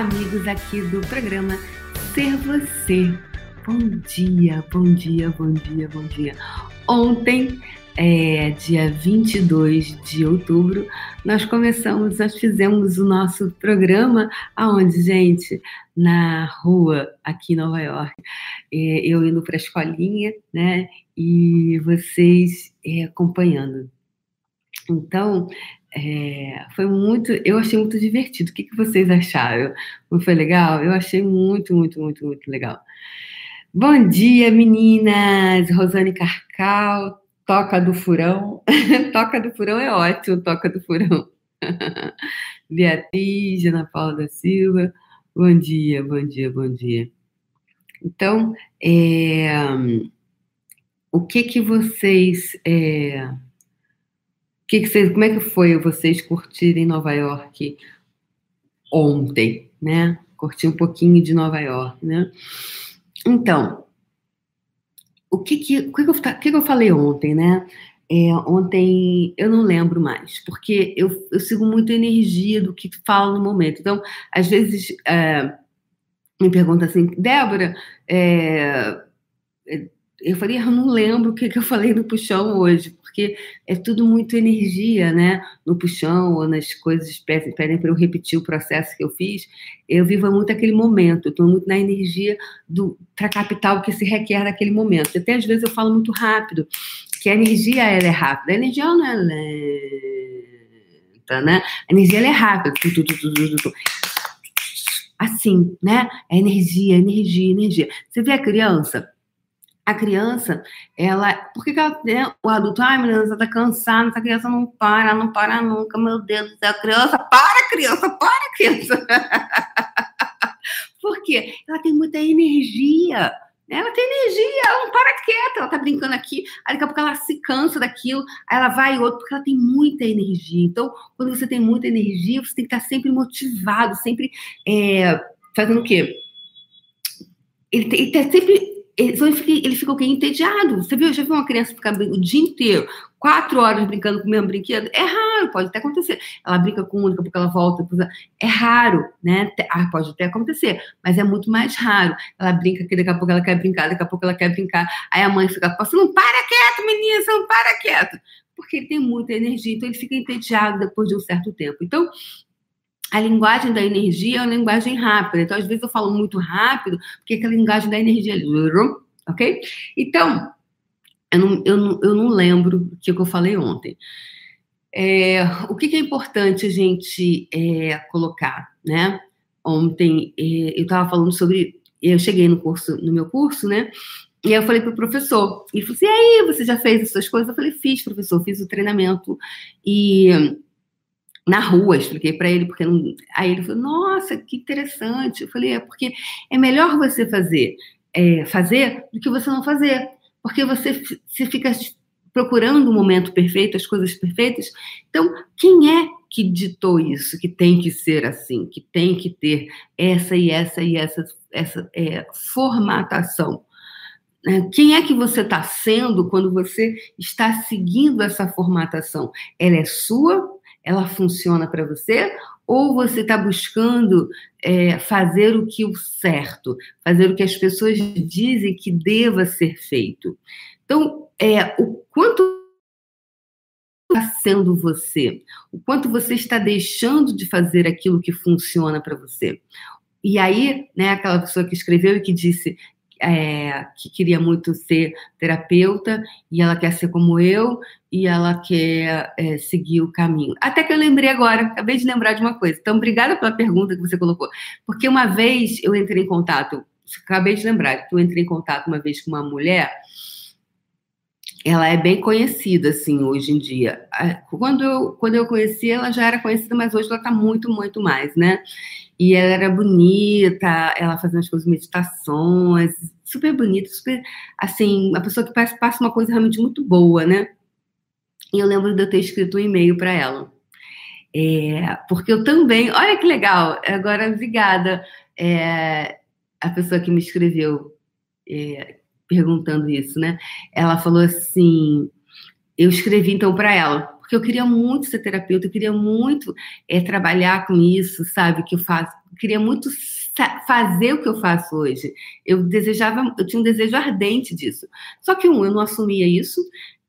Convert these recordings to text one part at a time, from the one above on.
Amigos aqui do programa Ser Você. Bom dia, bom dia, bom dia, bom dia. Ontem, é, dia 22 de outubro, nós começamos, nós fizemos o nosso programa aonde, gente? Na rua aqui em Nova York. É, eu indo para a escolinha, né? E vocês é, acompanhando. Então, é, foi muito, eu achei muito divertido. O que, que vocês acharam? Não foi legal? Eu achei muito, muito, muito, muito legal. Bom dia, meninas! Rosane Carcal, Toca do Furão. toca do Furão é ótimo, Toca do Furão. Beatriz, Ana Paula da Silva. Bom dia, bom dia, bom dia. Então, é, o que que vocês é, que que vocês, como é que foi vocês curtirem Nova York ontem, né? Curtir um pouquinho de Nova York, né? Então, o que que, o que, que, eu, o que, que eu falei ontem, né? É, ontem eu não lembro mais, porque eu, eu sigo muito a energia do que fala no momento. Então, às vezes é, me pergunta assim, Débora, é, eu falei, ah, eu não lembro o que, que eu falei no puxão hoje, porque é tudo muito energia, né? No puxão ou nas coisas pedem, para eu repetir o processo que eu fiz. Eu vivo muito aquele momento, estou muito na energia para captar o que se requer naquele momento. Até às vezes eu falo muito rápido, que a energia ela é rápida, a energia não é lenta, né? A energia ela é rápida. Assim, né? A energia, energia, energia. Você vê a criança? A criança, ela. Por que, que ela, né, o adulto, ai, menina, você tá cansada, essa criança não para, não para nunca, meu Deus do céu, criança, para, criança, para, criança. Por quê? Ela tem muita energia. Né? Ela tem energia, ela não para quieta, ela tá brincando aqui, aí daqui a pouco ela se cansa daquilo, aí ela vai outro, porque ela tem muita energia. Então, quando você tem muita energia, você tem que estar sempre motivado, sempre é, fazendo o quê? Ele, tem, ele tá sempre ele fica, ele fica? Entediado. Você viu, já viu uma criança ficar o dia inteiro, quatro horas brincando com o mesmo brinquedo? É raro, pode até acontecer. Ela brinca com um, daqui a pouco ela volta. É raro, né? Ah, pode até acontecer, mas é muito mais raro. Ela brinca que daqui a pouco ela quer brincar, daqui a pouco ela quer brincar. Aí a mãe fica, você não para quieto, menina, você não para quieto. Porque ele tem muita energia, então ele fica entediado depois de um certo tempo. Então, a linguagem da energia é uma linguagem rápida. Então, às vezes eu falo muito rápido, porque é aquela linguagem da energia, ok? Então, eu não, eu não, eu não lembro o que eu falei ontem. É, o que, que, é importante a gente é, colocar, né? Ontem é, eu estava falando sobre, eu cheguei no curso, no meu curso, né? E aí eu falei para o professor, e falou assim, e aí, você já fez essas coisas? Eu falei, fiz, professor, fiz o treinamento e na rua, expliquei para ele, porque não... aí ele falou, nossa, que interessante. Eu falei, é porque é melhor você fazer, é, fazer do que você não fazer, porque você se fica procurando o momento perfeito, as coisas perfeitas. Então, quem é que ditou isso, que tem que ser assim, que tem que ter essa e essa e essa, essa é, formatação? Né? Quem é que você está sendo quando você está seguindo essa formatação? Ela é sua ela funciona para você? Ou você está buscando é, fazer o que o certo, fazer o que as pessoas dizem que deva ser feito? Então, é, o quanto está sendo você? O quanto você está deixando de fazer aquilo que funciona para você? E aí, né, aquela pessoa que escreveu e que disse: é, que queria muito ser terapeuta e ela quer ser como eu e ela quer é, seguir o caminho. Até que eu lembrei agora, acabei de lembrar de uma coisa. Então, obrigada pela pergunta que você colocou. Porque uma vez eu entrei em contato, acabei de lembrar, que eu entrei em contato uma vez com uma mulher ela é bem conhecida, assim, hoje em dia. Quando eu, quando eu conheci, ela já era conhecida, mas hoje ela está muito, muito mais, né? E ela era bonita, ela fazia umas coisas, meditações, super bonita, super, assim, uma pessoa que passa, passa uma coisa realmente muito boa, né? E eu lembro de eu ter escrito um e-mail para ela. É, porque eu também, olha que legal, agora obrigada é, a pessoa que me escreveu é, perguntando isso, né? Ela falou assim, eu escrevi então para ela, porque eu queria muito ser terapeuta, eu queria muito é, trabalhar com isso, sabe? Que eu faço, eu queria muito fazer o que eu faço hoje. Eu desejava, eu tinha um desejo ardente disso. Só que um, eu não assumia isso.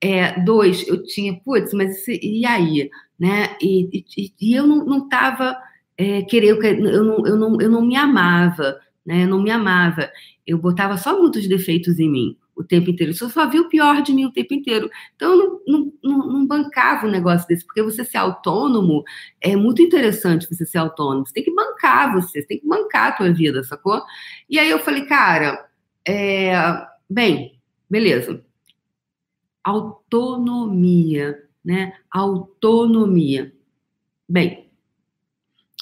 É, dois, eu tinha, putz, mas e aí, né? E, e, e eu não estava é, querendo, eu não, eu não, eu não me amava, né? Eu não me amava. Eu botava só muitos defeitos em mim o tempo inteiro. Eu só via o pior de mim o tempo inteiro. Então, eu não, não, não, bancava um negócio desse, porque você ser autônomo é muito interessante você ser autônomo. Você tem que bancar você, você tem que bancar a tua vida, sacou? E aí eu falei, cara, é, bem, beleza. Autonomia, né? Autonomia. Bem,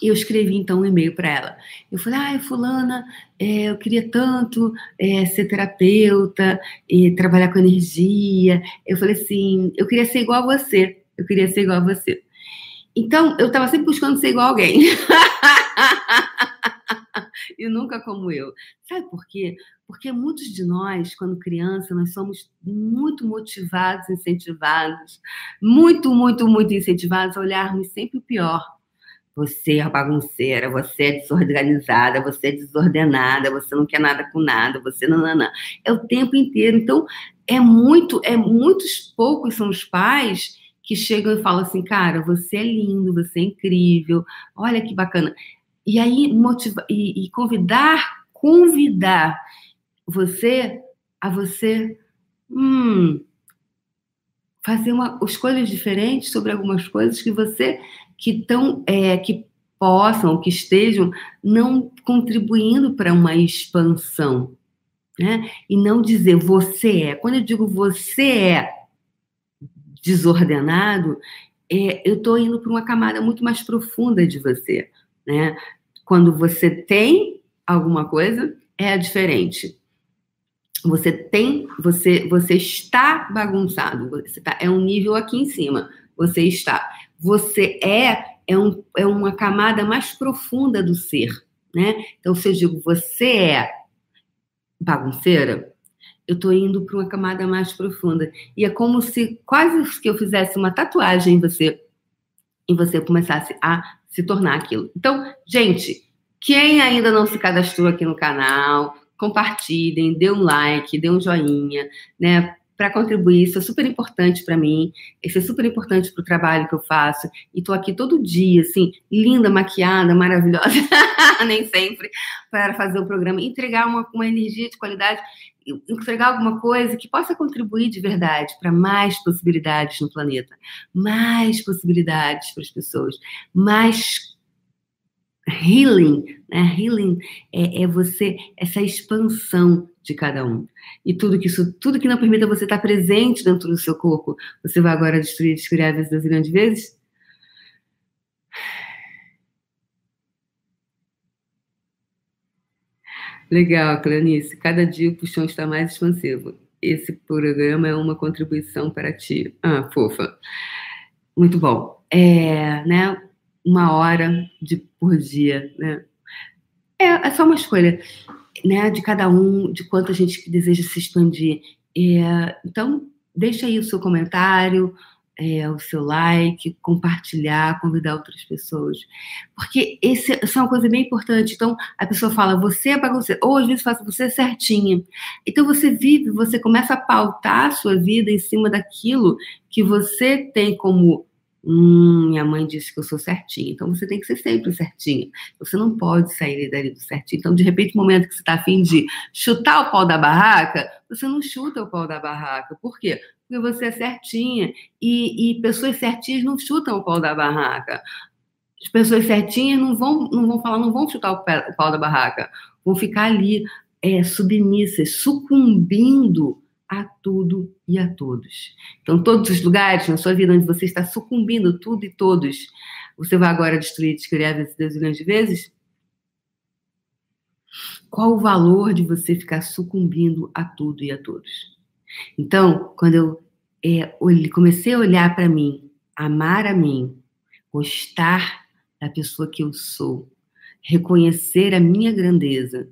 eu escrevi então um e-mail para ela. Eu falei, ai, fulana, é, eu queria tanto é, ser terapeuta e trabalhar com energia. Eu falei assim, eu queria ser igual a você. Eu queria ser igual a você. Então, eu estava sempre buscando ser igual a alguém. e nunca como eu. Sabe por quê? Porque muitos de nós, quando criança, nós somos muito motivados, incentivados, muito, muito, muito incentivados a olharmos sempre o pior você é bagunceira, você é desorganizada, você é desordenada, você não quer nada com nada, você não, não, não. É o tempo inteiro. Então, é muito, é muitos poucos são os pais que chegam e falam assim, cara, você é lindo, você é incrível, olha que bacana. E aí motiva e, e convidar, convidar você a você hum, fazer uma, escolhas diferentes sobre algumas coisas que você que, tão, é, que possam, que estejam não contribuindo para uma expansão. Né? E não dizer você é. Quando eu digo você é desordenado, é, eu estou indo para uma camada muito mais profunda de você. Né? Quando você tem alguma coisa, é diferente. Você tem, você, você está bagunçado. Você tá, é um nível aqui em cima. Você está você é é, um, é uma camada mais profunda do ser, né? Então, se eu digo você é bagunceira, eu estou indo para uma camada mais profunda. E é como se quase que eu fizesse uma tatuagem em você e você começasse a se tornar aquilo. Então, gente, quem ainda não se cadastrou aqui no canal, compartilhem, dê um like, dê um joinha, né? Para contribuir. Isso é super importante para mim, isso é super importante para o trabalho que eu faço. E estou aqui todo dia, assim, linda, maquiada, maravilhosa, nem sempre, para fazer o programa, entregar uma, uma energia de qualidade, entregar alguma coisa que possa contribuir de verdade para mais possibilidades no planeta, mais possibilidades para as pessoas, mais healing, né? Healing é, é, você, essa expansão de cada um. E tudo que isso, tudo que não permita você estar presente dentro do seu corpo, você vai agora destruir, descriar vezes grandes vezes? Legal, Clanice. Cada dia o puxão está mais expansivo. Esse programa é uma contribuição para ti. Ah, fofa. Muito bom. É, né? Uma hora de, por dia, né? É, é só uma escolha, né? De cada um, de quanto a gente deseja se expandir. É, então, deixa aí o seu comentário, é, o seu like, compartilhar, convidar outras pessoas. Porque esse, essa é uma coisa bem importante. Então, a pessoa fala, você é bagunceira, ou às vezes fala, você é certinha. Então, você vive, você começa a pautar a sua vida em cima daquilo que você tem como Hum, minha mãe disse que eu sou certinha. Então você tem que ser sempre certinha. Você não pode sair dali do certinho. Então, de repente, no momento que você está afim de chutar o pau da barraca, você não chuta o pau da barraca. Por quê? Porque você é certinha. E, e pessoas certinhas não chutam o pau da barraca. As pessoas certinhas não vão, não vão falar, não vão chutar o, pé, o pau da barraca. Vão ficar ali é, submissas, sucumbindo a tudo e a todos. Então, todos os lugares na sua vida onde você está sucumbindo tudo e todos, você vai agora destruir, descriar vezes milhões de vezes? Qual o valor de você ficar sucumbindo a tudo e a todos? Então, quando eu é, comecei a olhar para mim, amar a mim, gostar da pessoa que eu sou, reconhecer a minha grandeza,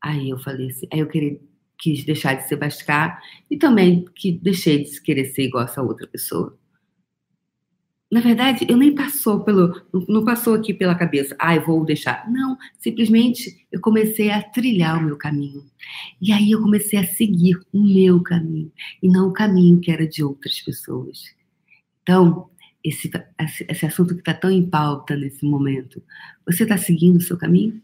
aí eu falei assim, aí eu queria quis deixar de ser Bascar e também que deixei de querer ser igual a essa outra pessoa. na verdade, eu nem passou pelo, não passou aqui pela cabeça, ah, vou deixar. Não, simplesmente eu comecei a trilhar o meu caminho. E aí eu comecei a seguir o meu caminho e não o caminho que era de outras pessoas. Então, esse, esse assunto que está tão em pauta nesse momento, você está seguindo o seu caminho?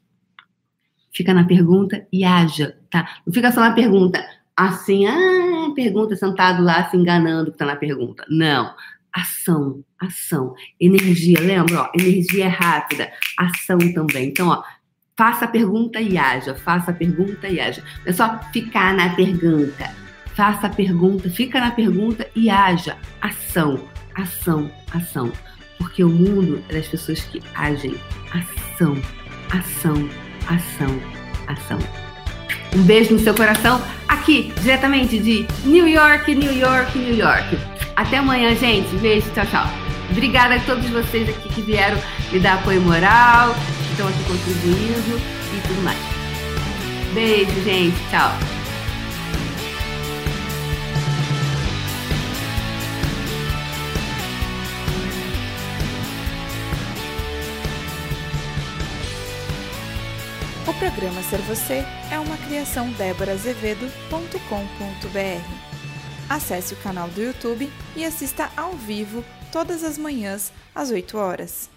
Fica na pergunta e haja, tá? Não fica só na pergunta, assim, ah, pergunta sentado lá se enganando que está na pergunta. Não ação, ação. Energia, lembra? Ó, energia é rápida, ação também. Então, ó, faça a pergunta e haja, faça a pergunta e haja. Não é só ficar na pergunta. Faça a pergunta, fica na pergunta e haja. Ação, ação, ação. Porque o mundo é das pessoas que agem. Ação, ação, ação, ação. Um beijo no seu coração, aqui, diretamente de New York, New York, New York. Até amanhã, gente. Beijo, tchau, tchau. Obrigada a todos vocês aqui que vieram me dar apoio moral, que estão aqui contribuindo e tudo mais. Beijo, gente. Tchau. Programa Ser Você é uma criação déborazevedo.com.br. Acesse o canal do YouTube e assista ao vivo todas as manhãs às 8 horas.